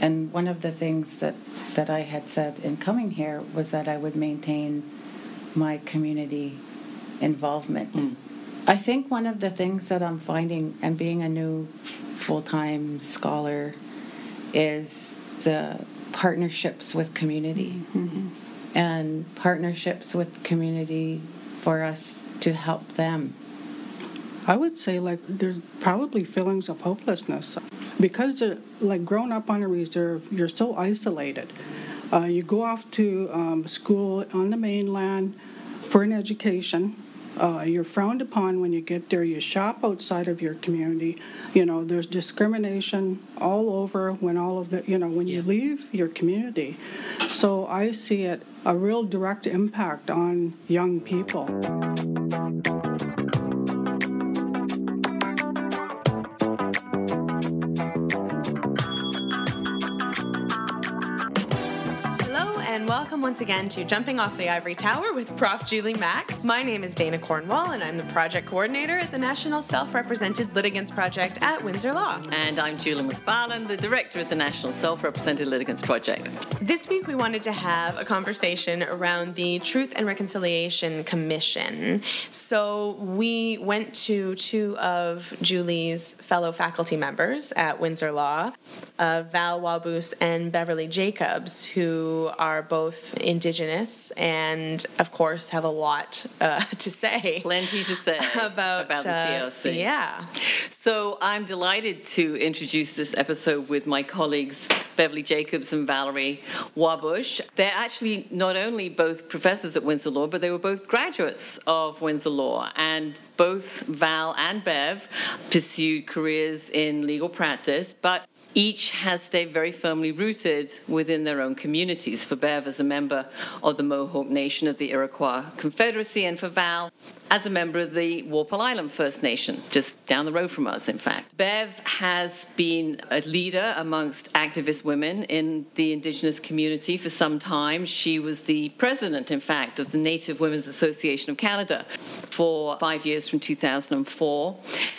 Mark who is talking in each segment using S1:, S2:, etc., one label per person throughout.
S1: and one of the things that, that I had said in coming here was that I would maintain my community involvement.
S2: Mm.
S1: I think one of the things that I'm finding, and being a new full time scholar, is the partnerships with community and partnerships with community for us to help them.
S3: I would say like there's probably feelings of hopelessness because like growing up on a reserve, you're so isolated. Uh, you go off to um, school on the mainland for an education. Uh, you're frowned upon when you get there. You shop outside of your community. You know, there's discrimination all over when all of the, you know, when you leave your community. So I see it a real direct impact on young people.
S4: Welcome once again to Jumping Off the Ivory Tower with Prof. Julie Mack. My name is Dayna Cornwall and I'm the project coordinator at the National Self-Represented Litigants Project at Windsor Law.
S2: And I'm Julie Macfarlane, the director of the National Self Represented Litigants Project.
S4: This week we wanted to have a conversation around the Truth and Reconciliation Commission. So we went to two of Julie's fellow faculty members at Windsor Law, uh, Val Waboose and Beverly Jacobs, who are both Indigenous and, of course, have a lot uh, to say.
S2: Plenty to say
S4: about,
S2: about the
S4: uh,
S2: TRC.
S4: Yeah.
S2: So I'm delighted to introduce this episode with my colleagues Beverly Jacobs and Valerie Waboose. They're actually not only both professors at Windsor Law, but they were both graduates of Windsor Law. And both Val and Bev pursued careers in legal practice, but each has stayed very firmly rooted within their own communities. For Bev, as a member of the Mohawk Nation of the Iroquois Confederacy, and for Val, as a member of the Walpole Island First Nation, just down the road from us, in fact. Bev has been a leader amongst activist women in the Indigenous community for some time. She was the president, in fact, of the Native Women's Association of Canada for five years from 2004.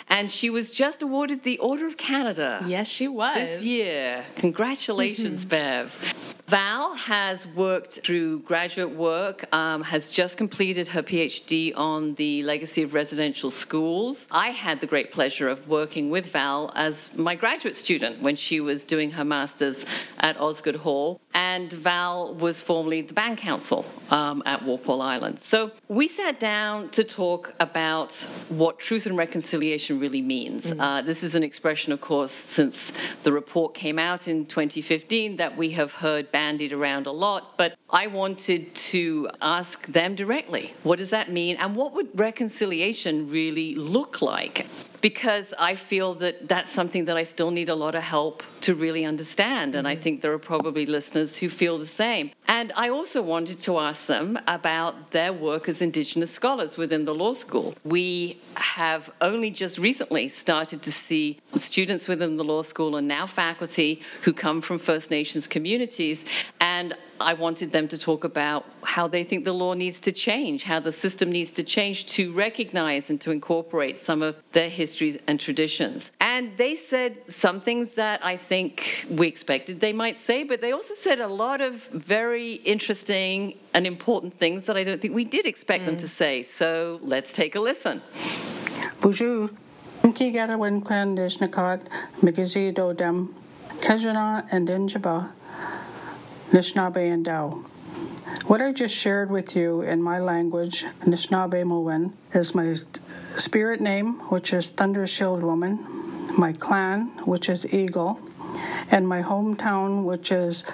S2: And she was just awarded the Order of Canada
S4: Yes, she was.
S2: this year. Congratulations, mm-hmm. Bev. Val has worked through graduate work, um, has just completed her PhD on the legacy of residential schools. I had the great pleasure of working with Val as my graduate student when she was doing her master's at Osgoode Hall. And Val was formerly the band council um, at Walpole Island. So we sat down to talk about what truth and reconciliation really means. Uh, this is an expression, of course, since the report came out in 2015 that we have heard bandied around a lot, but I wanted to ask them directly what does that mean and what would reconciliation really look like? Because I feel that that's something that I still need a lot of help to really understand, and I mm-hmm. think there are probably listeners who feel the same. And I also wanted to ask them about their work as Indigenous scholars within the law school. We have only just recently started to see students within the law school and now faculty who come from First Nations communities, and I wanted them to talk about how they think the law needs to change, how the system needs to change to recognize and to incorporate some of their histories and traditions. And they said some things that I think we expected they might say, but they also said a lot of very interesting and important things that I don't think we did expect them mm. to say. So let's take a listen.
S3: Bonjour. Mki gara wen kwan dishnakot, migazi do dem, kajana and injaba, Nishnabé and Dao. What I just shared with you in my language, Nishnabé Mowen, is my spirit name, which is Thunder Shield Woman, my clan, which is Eagle, and my hometown, which is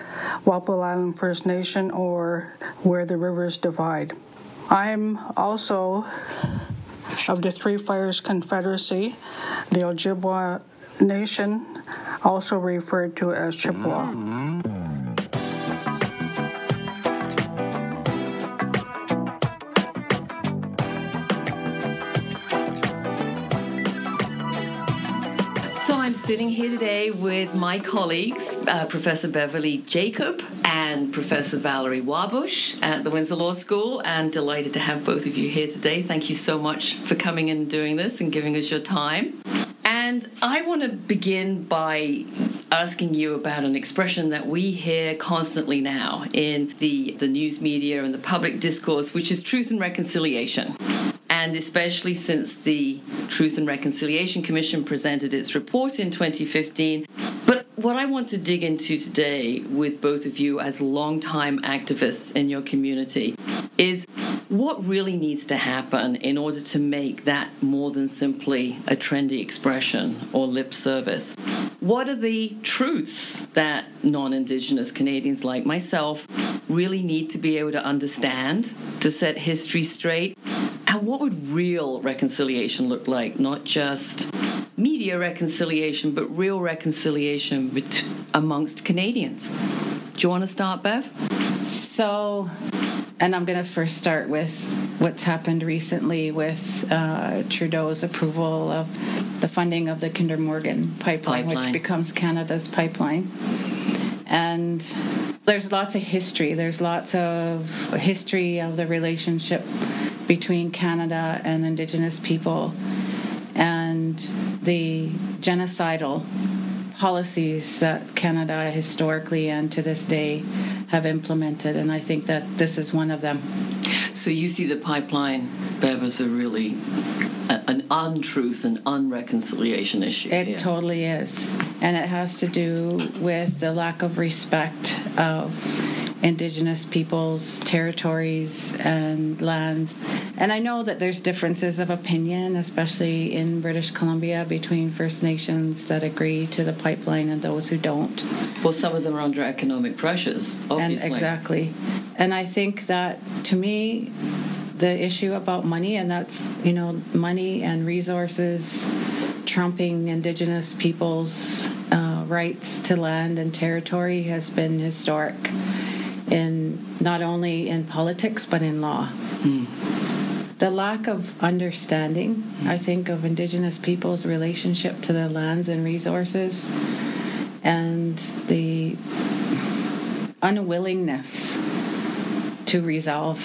S3: Walpole Island First Nation, or where the rivers divide. I'm also of the Three Fires Confederacy, the Ojibwa Nation, also referred to as Chippewa.
S2: So sitting here today with my colleagues, uh, Professor Beverly Jacob and Professor Valerie Waboose at the Windsor Law School, and delighted to have both of you here today. Thank you so much for coming and doing this and giving us your time. And I want to begin by asking you about an expression that we hear constantly now in the, the news media and the public discourse, which is truth and reconciliation. And especially since the Truth and Reconciliation Commission presented its report in 2015. But what I want to dig into today with both of you as longtime activists in your community is what really needs to happen in order to make that more than simply a trendy expression or lip service? What are the truths that non Indigenous Canadians like myself really need to be able to understand to set history straight? And what would real reconciliation look like? Not just media reconciliation, but real reconciliation bet- amongst Canadians. Do you want to start, Bev?
S1: So, and I'm going to first start with what's happened recently with uh, Trudeau's approval of the funding of the Kinder Morgan pipeline,
S2: Pipeline.
S1: which becomes Canada's pipeline. And there's lots of history. There's lots of history of the relationship between Canada and Indigenous people and the genocidal policies that Canada historically and to this day have implemented. And I think that this is one of them.
S2: So you see the pipeline, Bev, as a really a, an untruth and unreconciliation issue.
S1: It totally is. And it has to do with the lack of respect of Indigenous peoples, territories, and lands. And I know that there's differences of opinion, especially in British Columbia, between First Nations that agree to the pipeline and those who don't.
S2: Well, some of them are under economic pressures, obviously.
S1: And exactly. And I think that to me, the issue about money, and that's, you know, money and resources trumping Indigenous people's uh, rights to land and territory has been historic in not only in politics but in law. Hmm. The lack of understanding, hmm. I think, of Indigenous people's relationship to their lands and resources, and the unwillingness to resolve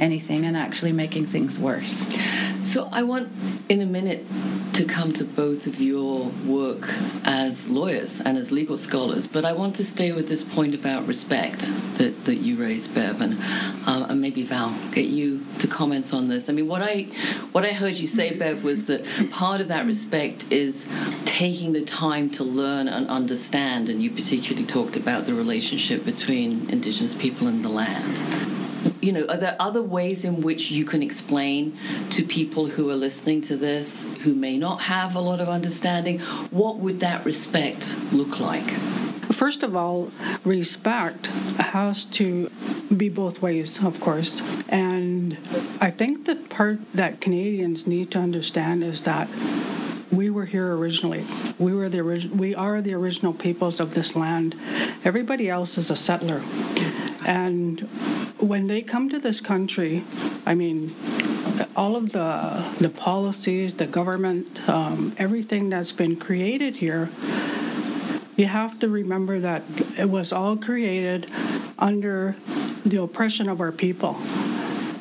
S1: anything and actually making things worse.
S2: So I want, in a minute, to come to both of your work as lawyers and as legal scholars, but I want to stay with this point about respect that, that you raised, Bev, and, uh, and maybe Val, get you to comment on this. I mean, what I what I heard you say, Bev, was that part of that respect is taking the time to learn and understand, and you particularly talked about the relationship between Indigenous people and the land you know, are there other ways in which you can explain to people who are listening to this who may not have a lot of understanding what would that respect look like?
S3: First of all, respect has to be both ways, of course. And I think the part that Canadians need to understand is that we were here originally. We were the orig- we are the original peoples of this land. Everybody else is a settler. And when they come to this country, I mean, all of the the policies, the government, um, everything that's been created here, you have to remember that it was all created under the oppression of our people,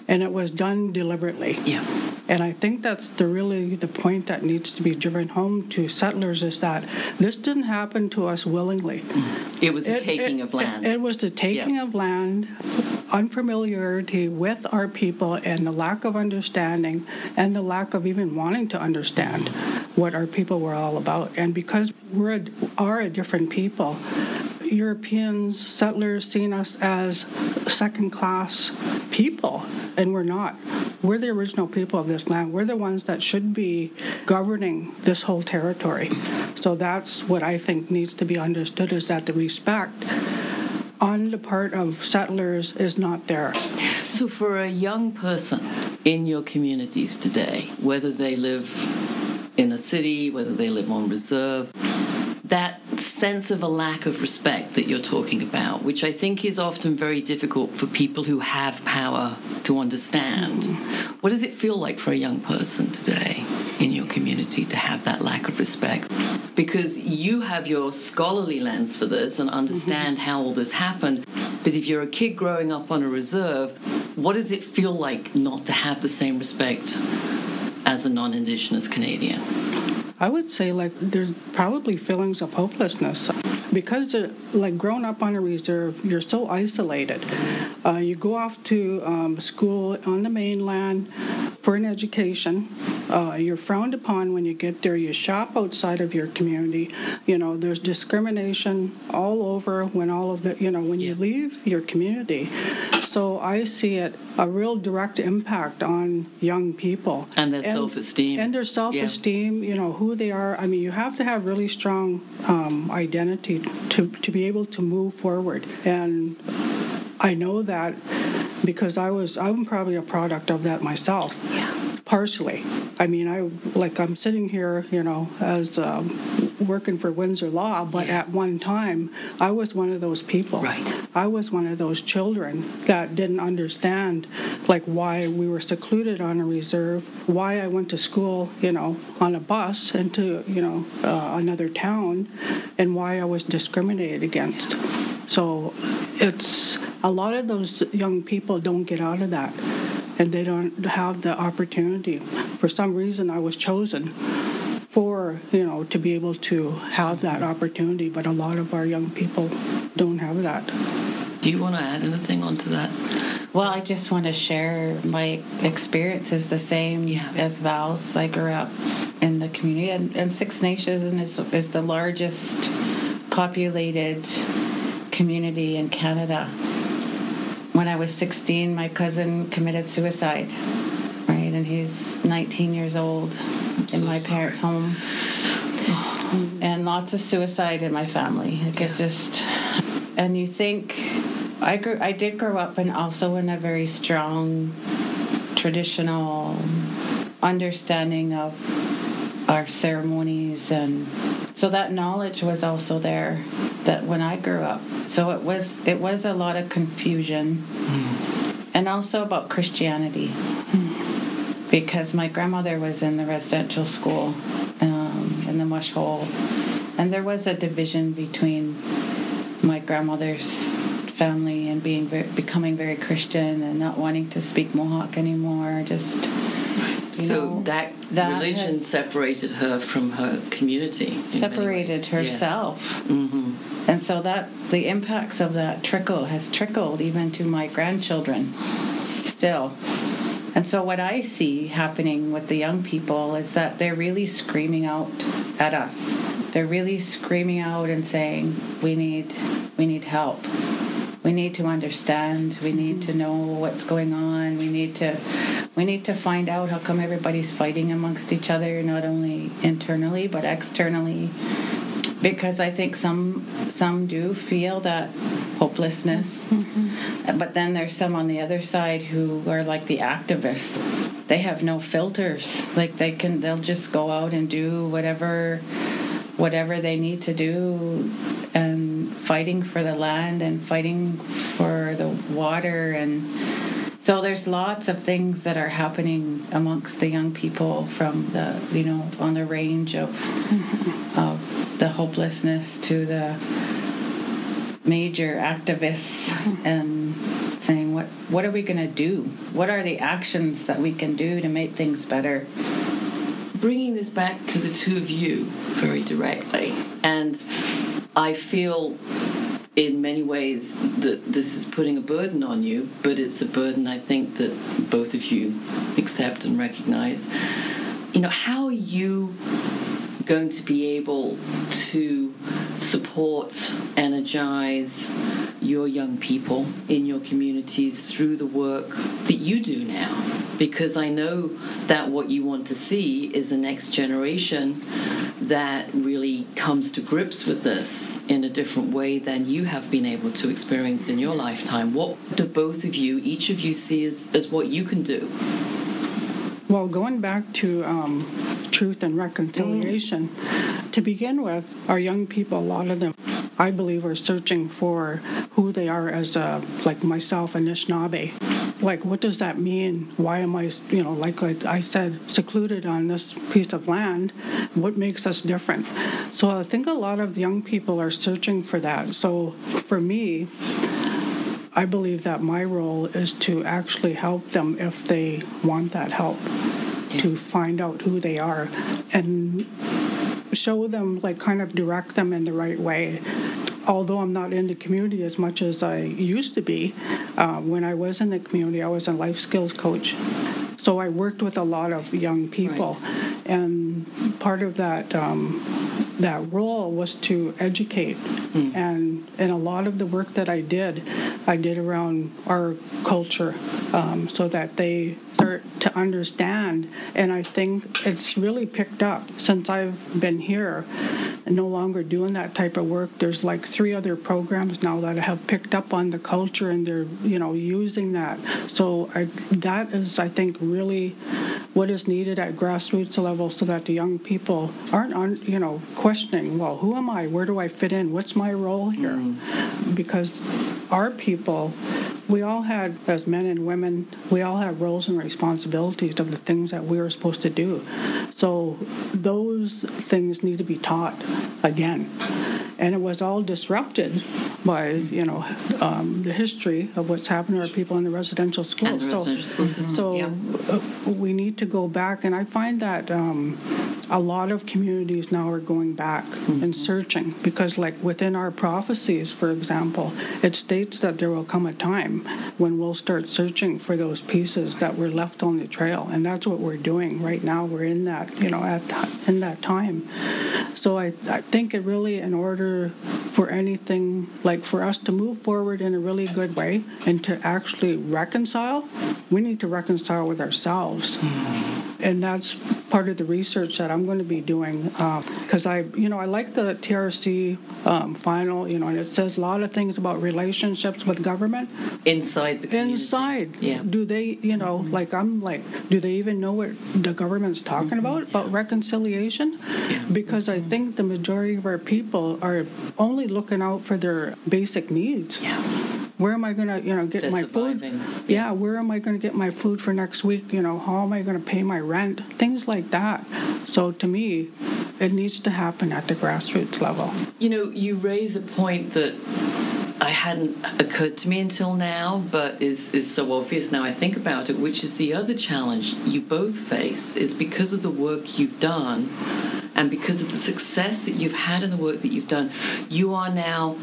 S3: and it was done deliberately.
S2: Yeah.
S3: And I think that's the really the point that needs to be driven home to settlers is that this didn't happen to us willingly.
S2: It was the
S3: It-
S2: taking
S3: it-
S2: of land.
S3: It, it was the taking
S2: Yeah.
S3: of land, unfamiliarity with our people, and the lack of understanding, and the lack of even wanting to understand what our people were all about. And because we're a, are a different people, Europeans, settlers, seen us as second class people, and we're not. We're the original people of this land. We're the ones that should be governing this whole territory. So that's what I think needs to be understood is that the respect on the part of settlers is not there.
S2: So, for a young person in your communities today, whether they live in a city, whether they live on reserve, that sense of a lack of respect that you're talking about, which I think is often very difficult for people who have power to understand. What does it feel like for a young person today in your community to have that lack of respect? Because you have your scholarly lens for this and understand how all this happened. But if you're a kid growing up on a reserve, what does it feel like not to have the same respect as a non Indigenous Canadian?
S3: I would say like there's probably feelings of hopelessness because like growing up on a reserve, you're so isolated. Uh, you go off to um, school on the mainland for an education. Uh, you're frowned upon when you get there. You shop outside of your community. You know, there's discrimination all over when all of the, you know, when yeah. you leave your community. So I see it a real direct impact on young people
S2: and their self-esteem
S3: and their self-esteem. Yeah. You know who they are. I mean, you have to have really strong um, identity to to be able to move forward. And I know that because I was I'm probably a product of that myself.
S2: Yeah
S3: partially. I mean, I like I'm sitting here, you know, as um, working for Windsor Law, but yeah. at one time I was one of those people.
S2: Right.
S3: I was one of those children that didn't understand, like why we were secluded on a reserve, why I went to school, you know, on a bus into you know uh, another town, and why I was discriminated against. So it's a lot of those young people don't get out of that and they don't have the opportunity. For some reason, I was chosen for you know to be able to have that opportunity, but a lot of our young people don't have that.
S2: Do you want to add anything onto that?
S1: Well, I just want to share my experience is the same yeah. as Val's. I grew up in the community, and, and Six Nations is, is the largest populated community in Canada when I was 16, my cousin committed suicide, And he's 19 years old I'm in so my sorry. parents' home. And lots of suicide in my family. Like yeah. it's just, and you think, I grew, I did grow up and also in a very strong, traditional understanding of our ceremonies and so that knowledge was also there that when I grew up so it was it was a lot of confusion mm. and also about Christianity mm. Because my grandmother was in the residential school um, in the mush hole and there was a division between my grandmother's family and being very, becoming very Christian and not wanting to speak Mohawk anymore just
S2: so know, that, that religion separated her from her community.
S1: Separated herself.
S2: Yes. Mm-hmm.
S1: And so that the impacts of that trickle has trickled even to my grandchildren still. And so what I see happening with the young people is that they're really screaming out at us. They're really screaming out and saying, "We need we need help." we need to understand we need to know what's going on we need to we need to find out how come everybody's fighting amongst each other not only internally but externally because i think some some do feel that hopelessness. Mm-hmm. but then there's some on the other side who are like the activists. They have no filters. Like they can they'll just go out and do whatever whatever they need to do and fighting for the land and fighting for the water and so there's lots of things that are happening amongst the young people from the you know on the range of of the hopelessness to the major activists and saying what what are we going to do what are the actions that we can do to make things better
S2: bringing this back to the two of you very directly, and I feel in many ways that this is putting a burden on you, but it's a burden I think that both of you accept and recognize. You know, how you going to be able to support, energize your young people in your communities through the work that you do now? Because I know that what you want to see is the next generation that really comes to grips with this in a different way than you have been able to experience in your lifetime. What do both of you, each of you, see as, as what you can do?
S3: Well, going back to um, truth and reconciliation, mm. to begin with, our young people, a lot of them, I believe, are searching for who they are as a, like myself, Anishinaabe. Like, what does that mean? Why am I, you know, like I said, secluded on this piece of land? What makes us different? So I think a lot of young people are searching for that. So for me, I believe that my role is to actually help them if they want that help, yeah. to find out who they are. And show them, like kind of direct them in the right way. Although I'm not in the community as much as I used to be, uh, when I was in the community, I was a life skills coach. So I worked with a lot of young people, right. and part of that um, that role was to educate. Mm. And and a lot of the work that I did, I did around our culture, um, so that they start to understand. And I think it's really picked up since I've been here and no longer doing that type of work. There's like three other programs now that have picked up on the culture and they're, you know, using that. So I, that is, I think, really what is needed at grassroots level so that the young people aren't, on, you know, questioning, well, who am I? Where do I fit in? What's my role here? Mm. Because our people we all had, as men and women, we all had roles and responsibilities of the things that we were supposed to do. So those things need to be taught again. And it was all disrupted by, you know, um, the history of what's happened to our people in the residential schools.
S2: And the residential so, school system.
S3: So
S2: yeah.
S3: we need to go back, and I find that um, a lot of communities now are going back mm-hmm. and searching because, like within our prophecies, for example, it states that there will come a time when we'll start searching for those pieces that were left on the trail, and that's what we're doing right now. We're in that, you know, at in that time. So I, I think it really, in order for anything like for us to move forward in a really good way and to actually reconcile, we need to reconcile with ourselves. Mm-hmm and that's part of the research that I'm going to be doing because uh, I, you know, I like the TRC um, final, you know, and it says a lot of things about relationships with government
S2: inside the community.
S3: Inside,
S2: yeah.
S3: Do they, you know, mm-hmm. like I'm like, do they even know what the government's talking mm-hmm. about about reconciliation? Yeah. Because mm-hmm. I think the majority of our people are only looking out for their basic needs.
S2: Yeah
S3: where am I going to, you know, get my food? Yeah. yeah, where am I going to get my food for next week? You know, how am I going to pay my rent? Things like that. So to me, it needs to happen at the grassroots level.
S2: You know, you raise a point that I hadn't occurred to me until now, but is, is so obvious now I think about it, which is the other challenge you both face is because of the work you've done and because of the success that you've had in the work that you've done, you are now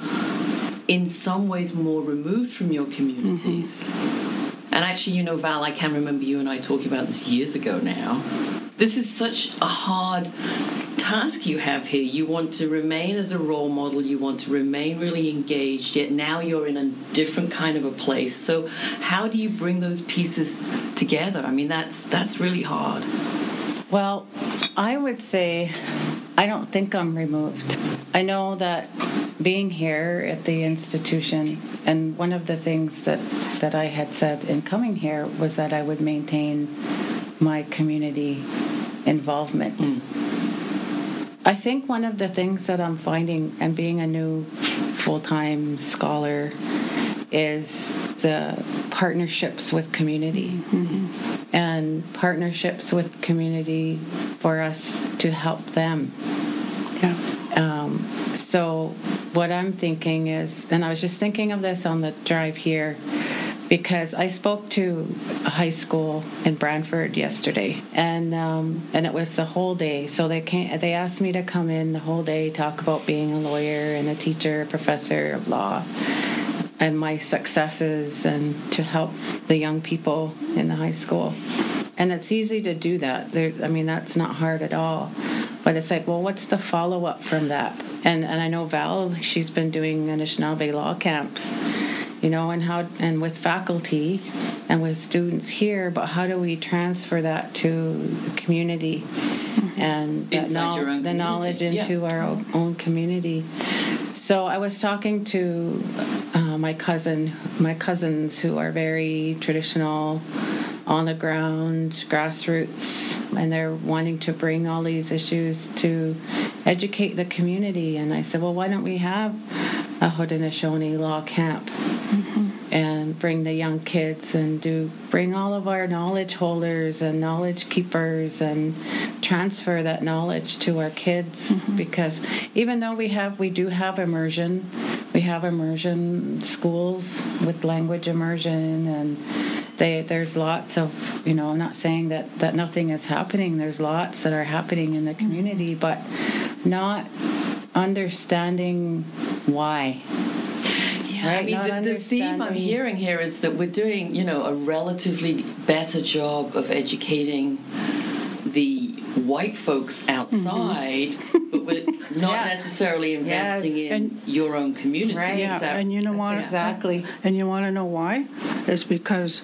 S2: in some ways more removed from your communities. Mm-hmm. And actually, you know, Val, I can remember you and I talking about this years ago now. This is such a hard task you have here. You want to remain as a role model, you want to remain really engaged, yet now you're in a different kind of a place. So how do you bring those pieces together? I mean that's that's really hard.
S1: Well, I would say I don't think I'm removed. I know that being here at the institution, and one of the things that, that I had said in coming here was that I would maintain my community involvement. Mm. I think one of the things that I'm finding, and being a new full time scholar, is the partnerships with community mm-hmm. and partnerships with community for us to help them.
S3: Yeah.
S1: Um, so, what I'm thinking is, and I was just thinking of this on the drive here, because I spoke to a high school in Brantford yesterday, and um, and it was the whole day. So they came, they asked me to come in the whole day, talk about being a lawyer and a teacher, professor of law, and my successes, and to help the young people in the high school. And it's easy to do that. There, I mean, that's not hard at all. But it's like, well, what's the follow up from that? And and I know Val, she's been doing Anishinaabe law camps, you know, and how and with faculty and with students here. But how do we transfer that to the community and that
S2: no-
S1: the knowledge into
S2: yeah.
S1: our own community? So I was talking to uh, my cousin, my cousins who are very traditional on the ground, grassroots, and they're wanting to bring all these issues to educate the community. And I said, well, why don't we have a Haudenosaunee law camp mm-hmm. And bring the young kids and do bring all of our knowledge holders and knowledge keepers and transfer that knowledge to our kids mm-hmm. because even though we have we do have immersion we have immersion schools with language immersion and they, there's lots of, you know, I'm not saying that, that nothing is happening. There's lots that are happening in the community, but not understanding why.
S2: Yeah,
S1: Right,
S2: I mean,
S1: not
S2: the, the theme I'm hearing here is that we're doing, you know, a relatively better job of educating the white folks mm-hmm. outside, but we're not
S1: Yeah.
S2: necessarily investing
S1: Yes.
S2: in
S3: And-
S2: your own community.
S1: Right.
S3: Yeah, and you know what?
S1: Exactly.
S3: And you want to know why? It's because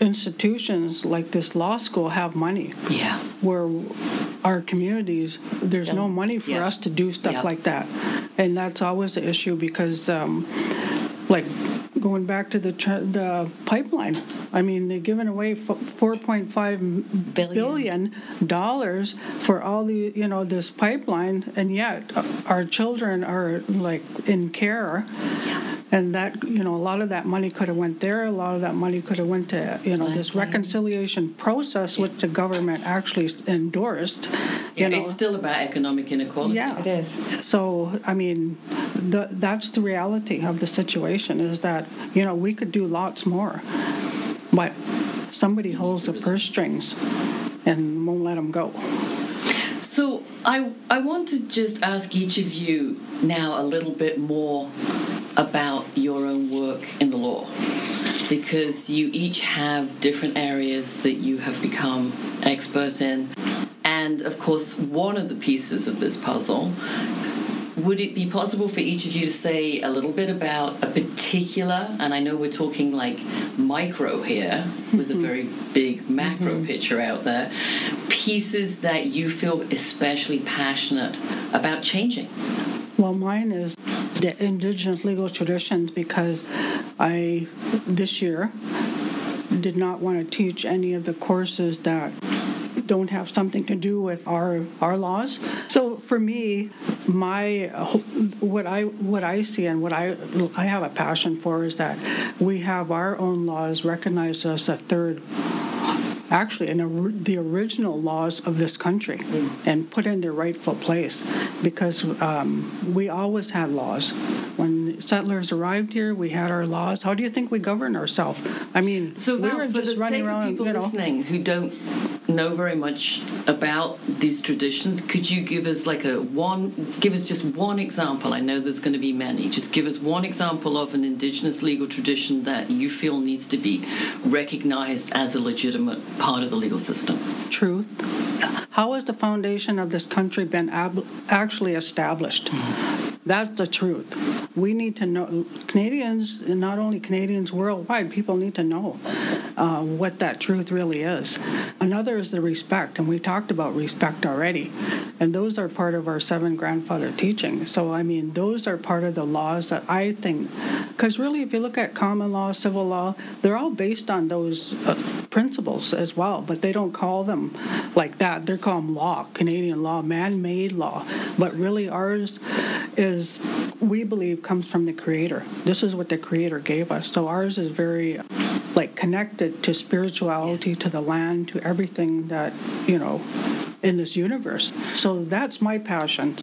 S3: institutions like this law school have money.
S2: yeah.
S3: where our communities there's no money for
S2: Yeah.
S3: us to do stuff
S2: Yeah.
S3: like that and that's always the issue because um, like going back to the tr- the pipeline i mean they're giving away f- 4.5
S1: Billion.
S3: billion dollars for all the you know this pipeline and yet uh, our children are like in care and that you know a lot of that money could have went there a lot of that money could have went to you know
S1: Land
S3: this
S1: planning.
S3: reconciliation process which the government actually endorsed you
S2: Yeah,
S3: know
S2: it's still about economic inequality.
S3: Yeah.
S1: It is.
S3: so i mean the, that's the reality of the situation is that you know we could do lots more but somebody holds the purse strings and won't let them go
S2: So I I want to just ask each of you now a little bit more about your own work in the law because you each have different areas that you have become experts in. And of course one of the pieces of this puzzle would it be possible for each of you to say a little bit about a particular, and I know we're talking like micro here with a mm-hmm. very big macro mm-hmm. picture out there, pieces that you feel especially passionate about changing?
S3: Well, mine is the indigenous legal traditions because I, this year, did not want to teach any of the courses that don't have something to do with our our laws. So for me, my what I what I see and what I I have a passion for is that we have our own laws recognized as a third actually in or- the original laws of this country and put in their rightful place because um, we always had laws. When settlers arrived here, we had our laws. How do you think we govern ourselves? I mean,
S2: So,
S3: we
S2: Val,
S3: were
S2: for
S3: just
S2: the
S3: running
S2: sake
S3: around,
S2: of people
S3: you know.
S2: listening who don't know very much about these traditions, could you give us like a one? Give us just one example. I know there's going to be many. Just give us one example of an indigenous legal tradition that you feel needs to be recognized as a legitimate part of the legal system.
S3: truth. How has the foundation of this country been ab- actually established? That's the truth. We need to know, Canadians, and not only Canadians worldwide, people need to know uh, what that truth really is. Another is the respect, and we talked about respect already. And those are part of our seven grandfather teachings. So, I mean, those are part of the laws that I think, because really, if you look at common law, civil law, they're all based on those uh, principles as well, but they don't call them like that. They're called law, Canadian law, man made law. But really, ours is, we believe, comes from the Creator. This is what the Creator gave us. So, ours is very like connected to spirituality,
S2: Yes.
S3: to the land, to everything that, you know, in this universe. So that's my passion.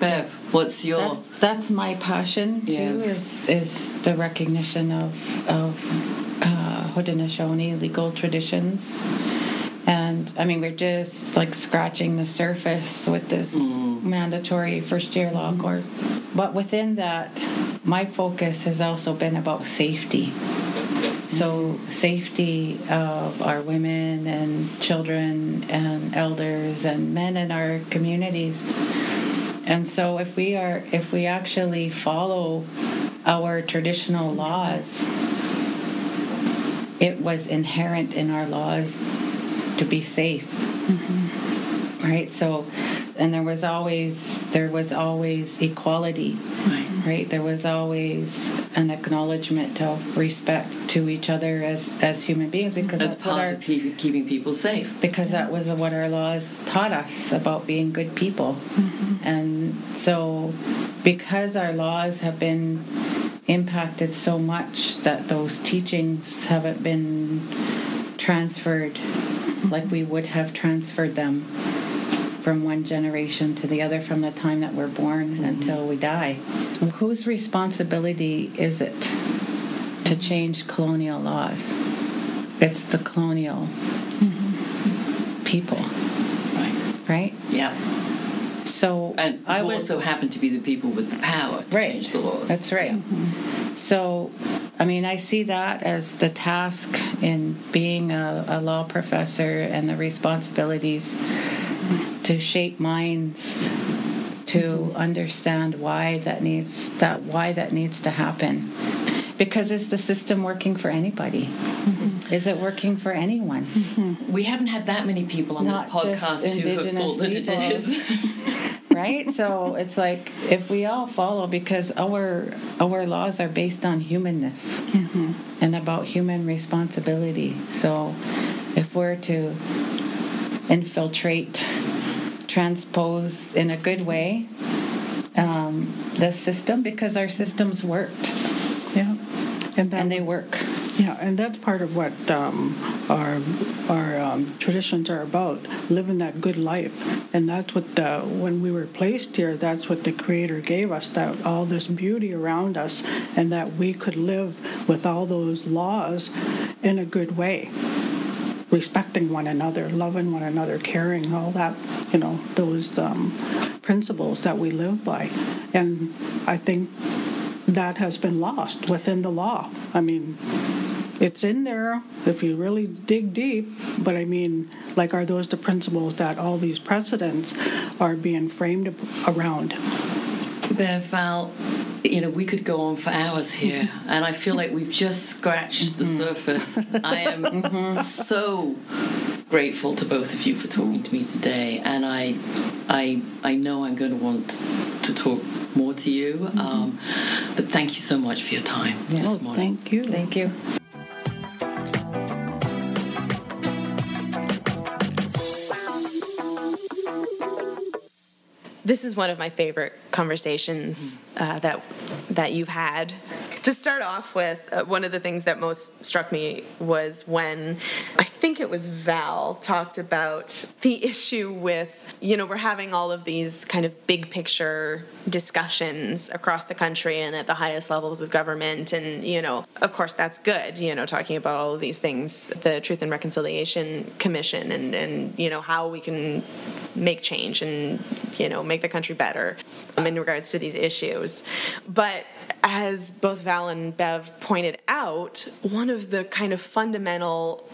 S2: Bev, what's your
S1: That's, that's my passion too.
S2: Yeah.
S1: Is is the recognition of of uh, Haudenosaunee legal traditions, and I mean we're just like scratching the surface with this mandatory first year law course. But within that, my focus has also been about safety. Mm-hmm. So safety of our women and children and elders and men in our communities. And so if we are if we actually follow our traditional laws, it was inherent in our laws to be safe. Mm-hmm. Right? So and there was always there was always equality.
S2: Right.
S1: Right? There was always an acknowledgement of respect to each other as as human beings because
S2: as
S1: that's what
S2: part
S1: our
S2: of keeping people safe?
S1: because that was what our laws taught us about being good people. Mm-hmm. And so, because our laws have been impacted so much that those teachings haven't been transferred like we would have transferred them from one generation to the other from the time that we're born mm-hmm. until we die. Whose responsibility is it to change colonial laws? It's the colonial mm-hmm. people,
S2: Right.
S1: right?
S2: Yeah.
S1: so
S2: And
S1: I would
S2: also happen to be the people with the power to
S1: right.
S2: change the laws.
S1: That's right. Mm-hmm. So, I mean, I see that as the task in being a, a law professor and the responsibilities to shape minds to understand why that needs that why that needs to happen. Because is the system working for anybody? Mm-hmm. Is it working for anyone? Mm-hmm.
S2: We haven't had that many people on
S1: Not
S2: this podcast who have thought that it is.
S1: right? So it's like if we all follow because our our laws are based on humanness mm-hmm. and about human responsibility. So if we're to infiltrate transpose in a good way um, the system because our systems worked
S3: Yeah. And, that
S1: and they work
S3: Yeah, and that's part of what um, our our um, traditions are about, living that good life. And that's what the, when we were placed here, that's what the Creator gave us, that all this beauty around us, and that we could live with all those laws in a good way, respecting one another, loving one another, caring, all that, you know, those um, principles that we live by. And I think that has been lost within the law. I mean, it's in there if you really dig deep, but I mean, like, are those the principles that all these precedents are being framed around?
S2: Bev, you know, we could go on for hours here, and I feel like we've just scratched the mm-hmm. surface. I am mm-hmm. so grateful to both of you for talking to me today, and I, I, I know I'm going to want to talk more to you. Mm-hmm. Um, but thank you so much for your time this
S3: Oh,
S2: morning.
S3: thank you.
S1: thank you
S4: This is one of my favorite conversations uh, that that you've had. To start off with, uh, one of the things that most struck me was when I think it was Val talked about the issue with you know we're having all of these kind of big picture discussions across the country and at the highest levels of government, and you know of course that's good. You know talking about all of these things, the Truth and Reconciliation Commission, and and you know how we can make change and you know make the country better um, in regards to these issues but as both val and bev pointed out one of the kind of fundamental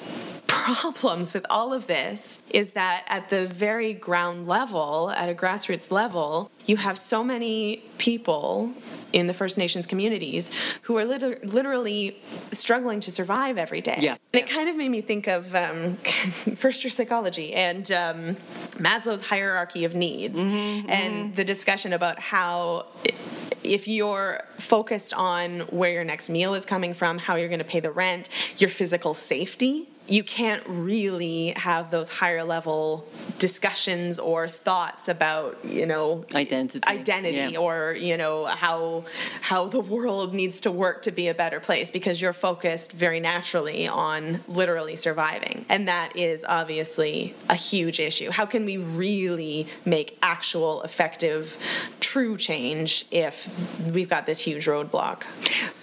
S4: problems with all of this is that at the very ground level at a grassroots level you have so many people in the first nations communities who are liter- literally struggling to survive every day
S2: Yeah.
S4: and it kind of made me think of um, first year psychology and um, Maslow's hierarchy of needs and the discussion about how i- if you're focused on where your next meal is coming from, how you're going to pay the rent, your physical safety, you can't really have those higher level discussions or thoughts about, you know,
S2: Identity.
S4: identity
S2: Yeah.
S4: or you know how how the world needs to work to be a better place because you're focused very naturally on literally surviving and that is obviously a huge issue how can we really make actual effective true change if we've got this huge roadblock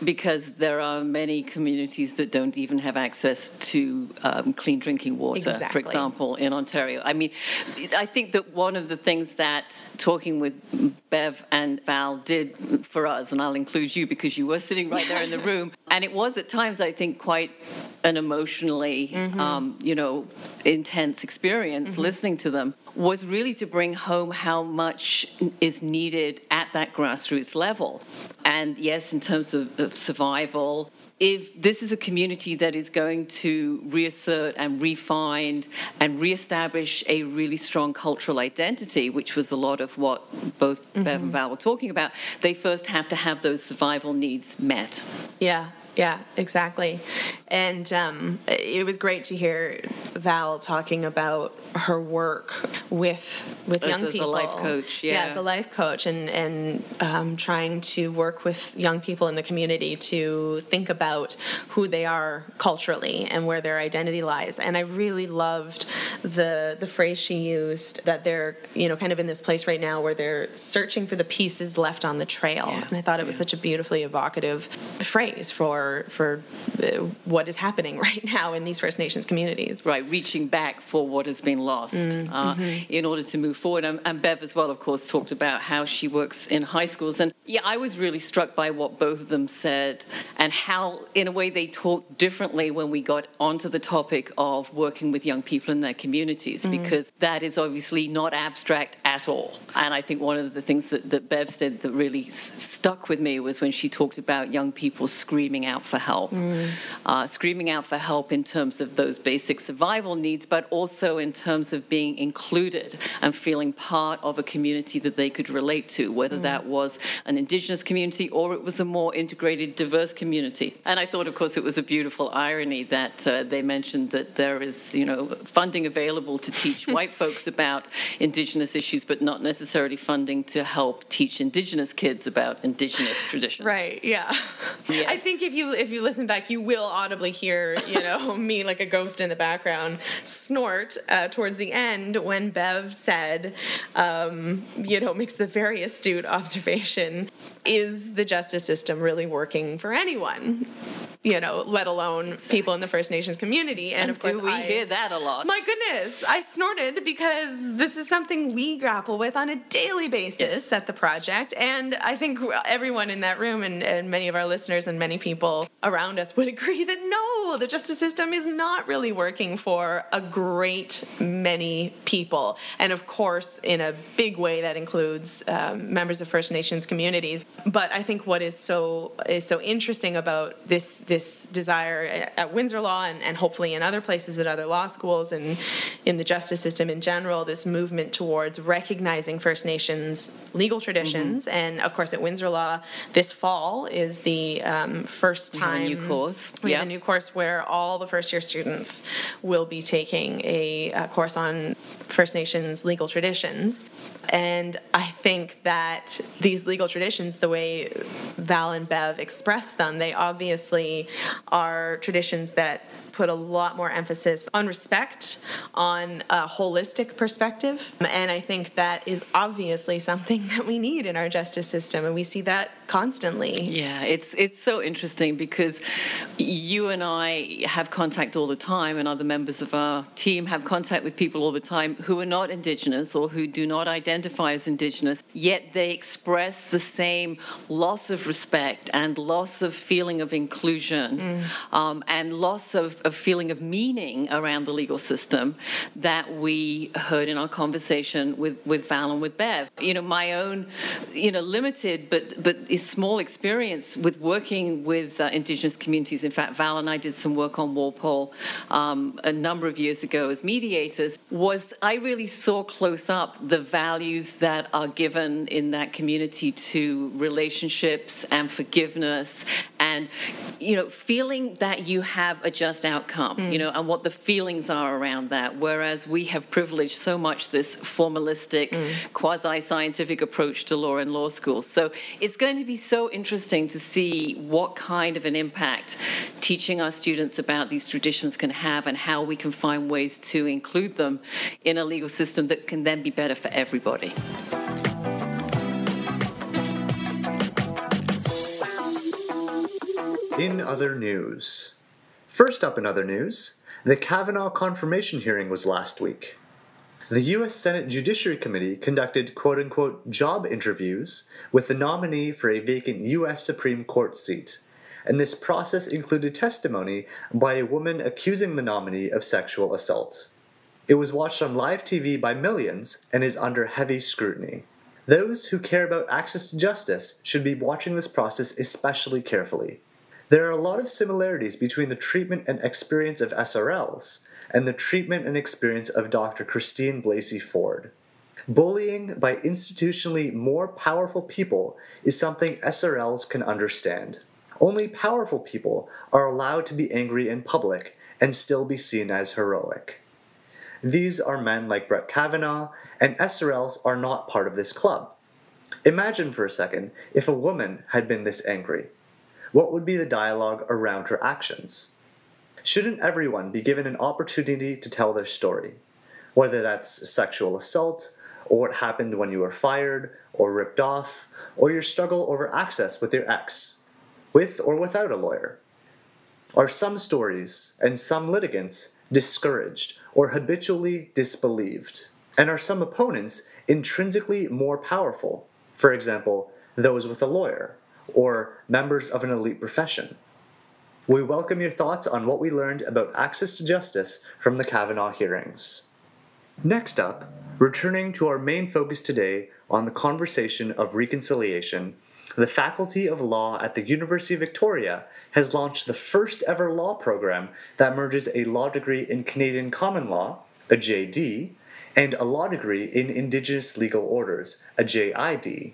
S2: Because there are many communities that don't even have access to um, clean drinking water, for example, in Ontario. I mean, I think that one of the things that talking with Bev and Val did for us, and I'll include you because you were sitting right there in the room, and it was at times, I think, quite an emotionally, mm-hmm. um, you know, intense experience mm-hmm. listening to them, was really to bring home how much is needed at that grassroots level. And yes, in terms of, of survival, if this is a community that is going to reassert and refine and reestablish a really strong cultural identity, which was a lot of what both Bev and mm-hmm. Val were talking about, they first have to have those survival needs met.
S4: Yeah, yeah, exactly. And um, it was great to hear Val talking about her work with with
S2: As-
S4: young
S2: as a
S4: people.
S2: life coach, yeah.
S4: as a life coach, and and um, trying to work with young people in the community to think about who they are culturally and where their identity lies. And I really loved the the phrase she used that they're you know kind of in this place right now where they're searching for the pieces left on the trail.
S2: Yeah,
S4: And I thought it was
S2: yeah.
S4: such a beautifully evocative phrase for for uh, what is happening right now in these First Nations communities.
S2: Right, reaching back for what has been lost mm, uh, mm-hmm. in order to move forward. And, and, Bev, as well, of course, talked about how she works in high schools. And yeah, I was really struck by what both of them said and how, in a way, they talked differently when we got onto the topic of working with young people in their communities, mm. because that is obviously not abstract at all. And I think one of the things that, that Bev said that really s- stuck with me was when she talked about young people screaming out for help. Mm. Uh, screaming out for help in terms of those basic survival needs, but also in terms of being included and feeling part of a community that they could relate to, whether mm. that was an Indigenous community or it was a more integrated, diverse community. And I thought, of course, it was a beautiful irony that uh, they mentioned that there is, you know, funding available to teach white folks about Indigenous issues, but not necessarily funding to help teach Indigenous kids about Indigenous traditions.
S4: Right. Yeah. yeah. I think if you if you listen back, you will audibly hear, you know, me like a ghost in the background snort uh, towards the end when Bev said, um, you know, makes the very astute observation: Is the justice system really working for anyone? You know, let alone people in the First Nations community.
S2: And,
S4: and
S2: of course, we I, hear that a lot.
S4: My goodness, I snorted because this is something we grapple with on a daily basis yes. at the project, and I think everyone in that room and, and many of our listeners and many people around us would agree that no, the justice system is not really working for a great many people. And of course, in a big way, that includes um, members of First Nations communities. But I think what is so is so interesting about this this desire at Windsor Law and, and hopefully in other places at other law schools and in the justice system in general, this movement towards recognizing First Nations legal traditions. Mm-hmm. And of course, at Windsor Law, this fall is the um, first time
S2: we have a new course.
S4: We yep. have a new course where all the first year students will be taking a, a course on First Nations legal traditions. And I think that these legal traditions, the way Val and Bev express them, they obviously are traditions that put a lot more emphasis on respect, on a holistic perspective. And I think that is obviously something that we need in our justice system. And we see that constantly.
S2: Yeah, it's it's so interesting because you and I have contact all the time, and other members of our team have contact with people all the time who are not Indigenous or who do not identify as Indigenous, yet they express the same loss of respect and loss of feeling of inclusion mm. um, and loss of, of feeling of meaning around the legal system that we heard in our conversation with, with Val and with Bev. You know, my own, you know, limited but but small experience with working with uh, Indigenous communities. In fact, Val and I did some work on Walpole um, a number of years ago as mediators. Was I really saw close up the values that are given in that community to relationships and forgiveness, and you know, feeling that you have a just outcome. Mm. You know, and what the feelings are around that. Whereas we have privileged so much this formalistic, mm. quasi-scientific approach to law in law schools. So it's going to be so interesting to see what kind of an impact teaching our students about these traditions can have and how we can find ways to include them in a legal system that can then be better for everybody.
S5: In other news. First up in other news, the Kavanaugh confirmation hearing was last week the U.S. Senate Judiciary Committee conducted quote unquote job interviews with the nominee for a vacant U.S. Supreme Court seat, and this process included testimony by a woman accusing the nominee of sexual assault. It was watched on live TV by millions and is under heavy scrutiny. Those who care about access to justice should be watching this process especially carefully. There are a lot of similarities between the treatment and experience of SRLs and the treatment and experience of Dr. Christine Blasey Ford. Bullying by institutionally more powerful people is something SRLs can understand. Only powerful people are allowed to be angry in public and still be seen as heroic. These are men like Brett Kavanaugh, and SRLs are not part of this club. Imagine for a second if a woman had been this angry. What would be the dialogue around her actions? Shouldn't everyone be given an opportunity to tell their story? Whether that's sexual assault, or what happened when you were fired, or ripped off, or your struggle over access with your ex, with or without a lawyer. Are some stories and some litigants discouraged or habitually disbelieved? And are some opponents intrinsically more powerful? For example, those with a lawyer or members of an elite profession. We welcome your thoughts on what we learned about access to justice from the Kavanaugh hearings. Next up, returning to our main focus today on the conversation of reconciliation, the Faculty of Law at the University of Victoria has launched the first ever law program that merges a law degree in Canadian Common Law, a JD, and a law degree in Indigenous Legal Orders, a JID.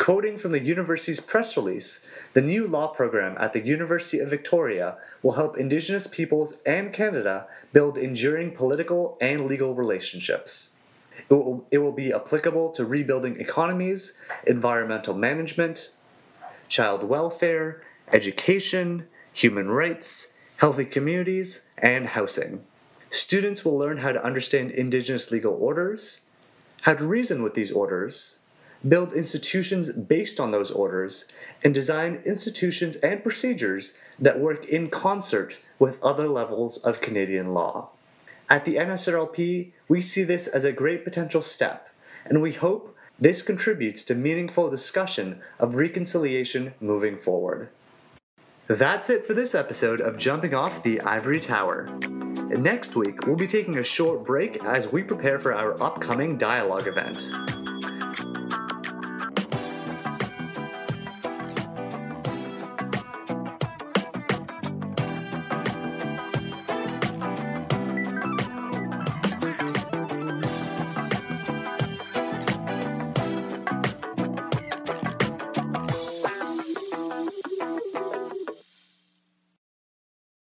S5: Quoting from the university's press release, the new law program at the University of Victoria will help Indigenous peoples and Canada build enduring political and legal relationships. It will, it will be applicable to rebuilding economies, environmental management, child welfare, education, human rights, healthy communities, and housing. Students will learn how to understand Indigenous legal orders, how to reason with these orders, build institutions based on those orders, and design institutions and procedures that work in concert with other levels of Canadian law. At the NSRLP, we see this as a great potential step, and we hope this contributes to meaningful discussion of reconciliation moving forward. That's it for this episode of Jumping Off the Ivory Tower. Next week, we'll be taking a short break as we prepare for our upcoming dialogue event.